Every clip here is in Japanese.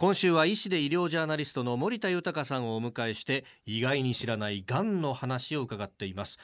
今週は医師で医療ジャーナリストの森田豊さんをお迎えして意外に知らないがんの話を伺っています。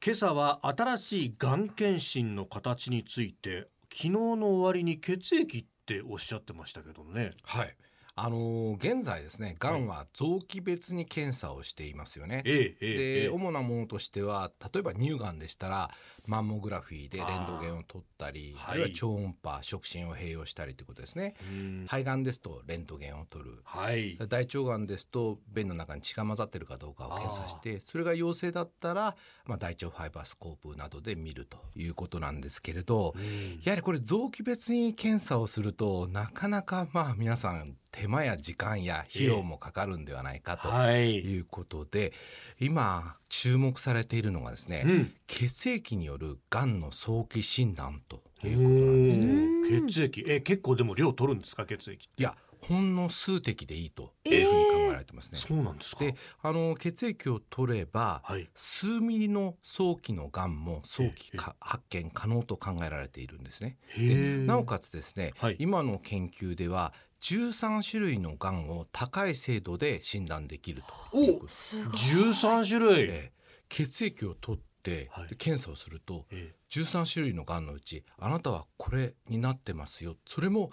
今朝は新しいがん検診の形について昨日の終わりに血液っておっしゃってましたけどね。はい。あのー現在ですね、がんは臓器別に検査をしていますよね。ええええで、ええ。主なものとしては例えば乳がんでしたらマンモグラフィーでレントゲンを取ったりあるいは超音波触診を併用したりということですね。うん。肺がんですとレントゲンを取る。はい。大腸がんですと便の中に血が混ざってるかどうかを検査してそれが陽性だったら、まあ、大腸ファイバースコープなどで見るということなんですけれど、やはりこれ臓器別に検査をするとなかなかまあ皆さん手間や時間や費用もかかるんではないかとはい。いうことで、今注目されているのがですね、うん。血液によるがんの早期診断ということなんですね。血液。え結構でも量取るんですか？血液いやほんの数滴でいいというふうに考えられてますね。そうなんですか。であの血液を取れば、はい。数ミリの早期のがんも早期か発見可能と考えられているんですね。へー。でなおかつですね、はい。今の研究では13種類のがんを高い精度で診断できるということ。です。すごい。13種類、ええ。血液を取って、はい。で検査をするとえ13種類のがんのうちあなたはこれになってますよ。それも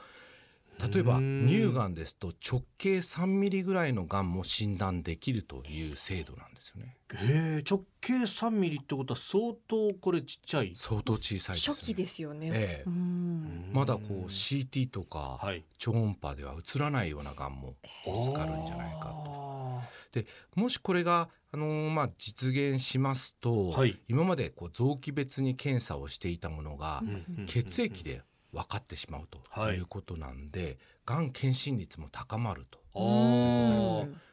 例えばうん乳がんですと直径3ミリぐらいのがんも診断できるという精度なんですよね。へえ直径3ミリってことは相当これちっちゃい？相当小さいです、ね。初期ですよね。ええうん。まだこう CT とかはい超音波では映らないようながんも見つかるんじゃないかと。でもしこれが、あのーまあ、実現しますと、はい今までこう臓器別に検査をしていたものが、うん血液で分かってしまうとはい。いうことなんで、がん検診率も高まると。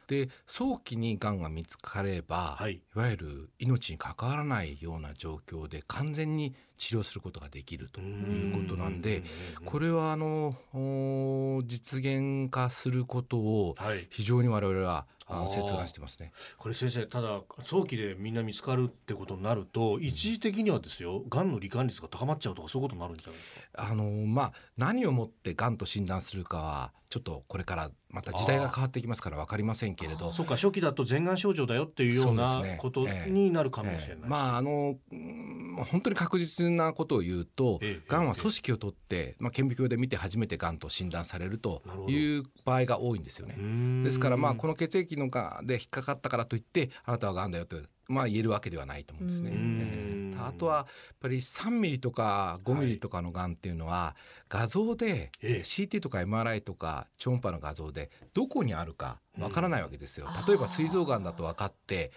で早期にがんが見つかれば、はい。い、わゆる命に関わらないような状況で完全に治療することができるということなんでこれはあのお実現化することをはい。非常に我々はああーの切断してますね。これ先生ただ早期でみんな見つかるってことになると一時的にはですよがんの罹患率が高まっちゃうとかそういうことになるんじゃないですか？あのまあ何をもってがんと診断するかはちょっとこれからまた時代が変わってきますから分かりませんけれど。そうか初期だと前がん症状だよっていうようなことになるかもしれないし、ええ。まああのうん本当に確実なことを言うと、ええがんは組織を取って、まあ、顕微鏡で見て初めてがんと診断されるという場合が多いんですよね。ですからまあこのの血液のがんで引っかかったからといってあなたはがんだよと、まあ、言えるわけではないと思うんですね。あとはやっぱり3ミリとか5ミリとかのがんっていうのは、画像で、ええ。CT とか MRI とか超音波の画像でどこにあるかわからないわけですよ。例えば膵臓がんだと分かって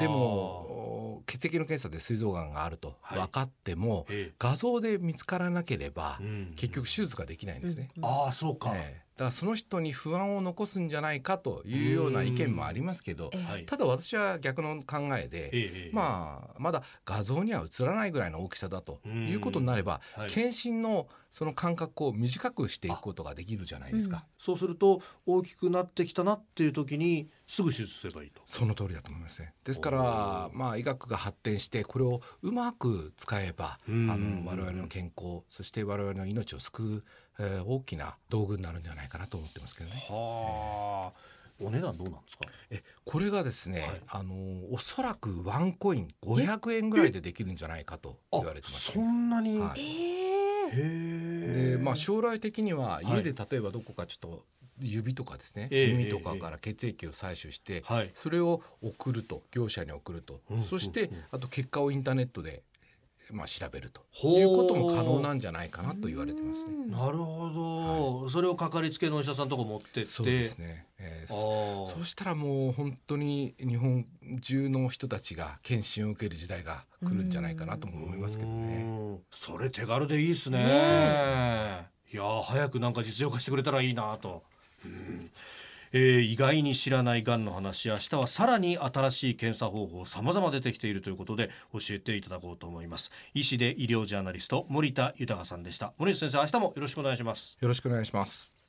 でも血液の検査で膵臓がんがあるとはい。分かっても、ええ。画像で見つからなければ、うん。結局手術ができないんですね。ああそうか、ええだからその人に不安を残すんじゃないかというような意見もありますけどただ私は逆の考えで、ええまあまだ画像には映らないぐらいの大きさだということになれば、はい検診のその間隔を短くしていくことができるじゃないですか。そうすると大きくなってきたなってい。う時にすぐ手術すればいいと。その通りだと思いますね。ですから、まあ、医学が発展してこれをうまく使えば、うんあの我々の健康そして我々の命を救う、えー大きな道具になるんではないかなと思ってますけどね。はあ。お値段どうなんですか？えこれがですね、はいあのおそらくワンコイン500円ぐらいでできるんじゃないかと言われてます、そんなに？はい。でまあ将来的にははい家で例えばどこかちょっと指とかですね、ええ耳とかから血液を採取して、はい。それを送ると業者に送ると、うんそして、あと結果をインターネットで、まあ、調べると。いうことも可能なんじゃないかなと言われてますね。なるほど、それをかかりつけのお医者さんとか持ってって。そうですね、えーあそしたらもう本当に日本中の人たちが検診を受ける時代が来るんじゃないかなとも思いますけどね。うん。それ手軽でいいですね。ね。いやー早くなんか実用化してくれたらいいなと。えー意外に知らないがんの話明日はさらに新しい検査方法様々出てきているということで教えていただこうと思います。医師で医療ジャーナリスト森田豊さんでした。森田先生明日もよろしくお願いします。よろしくお願いします。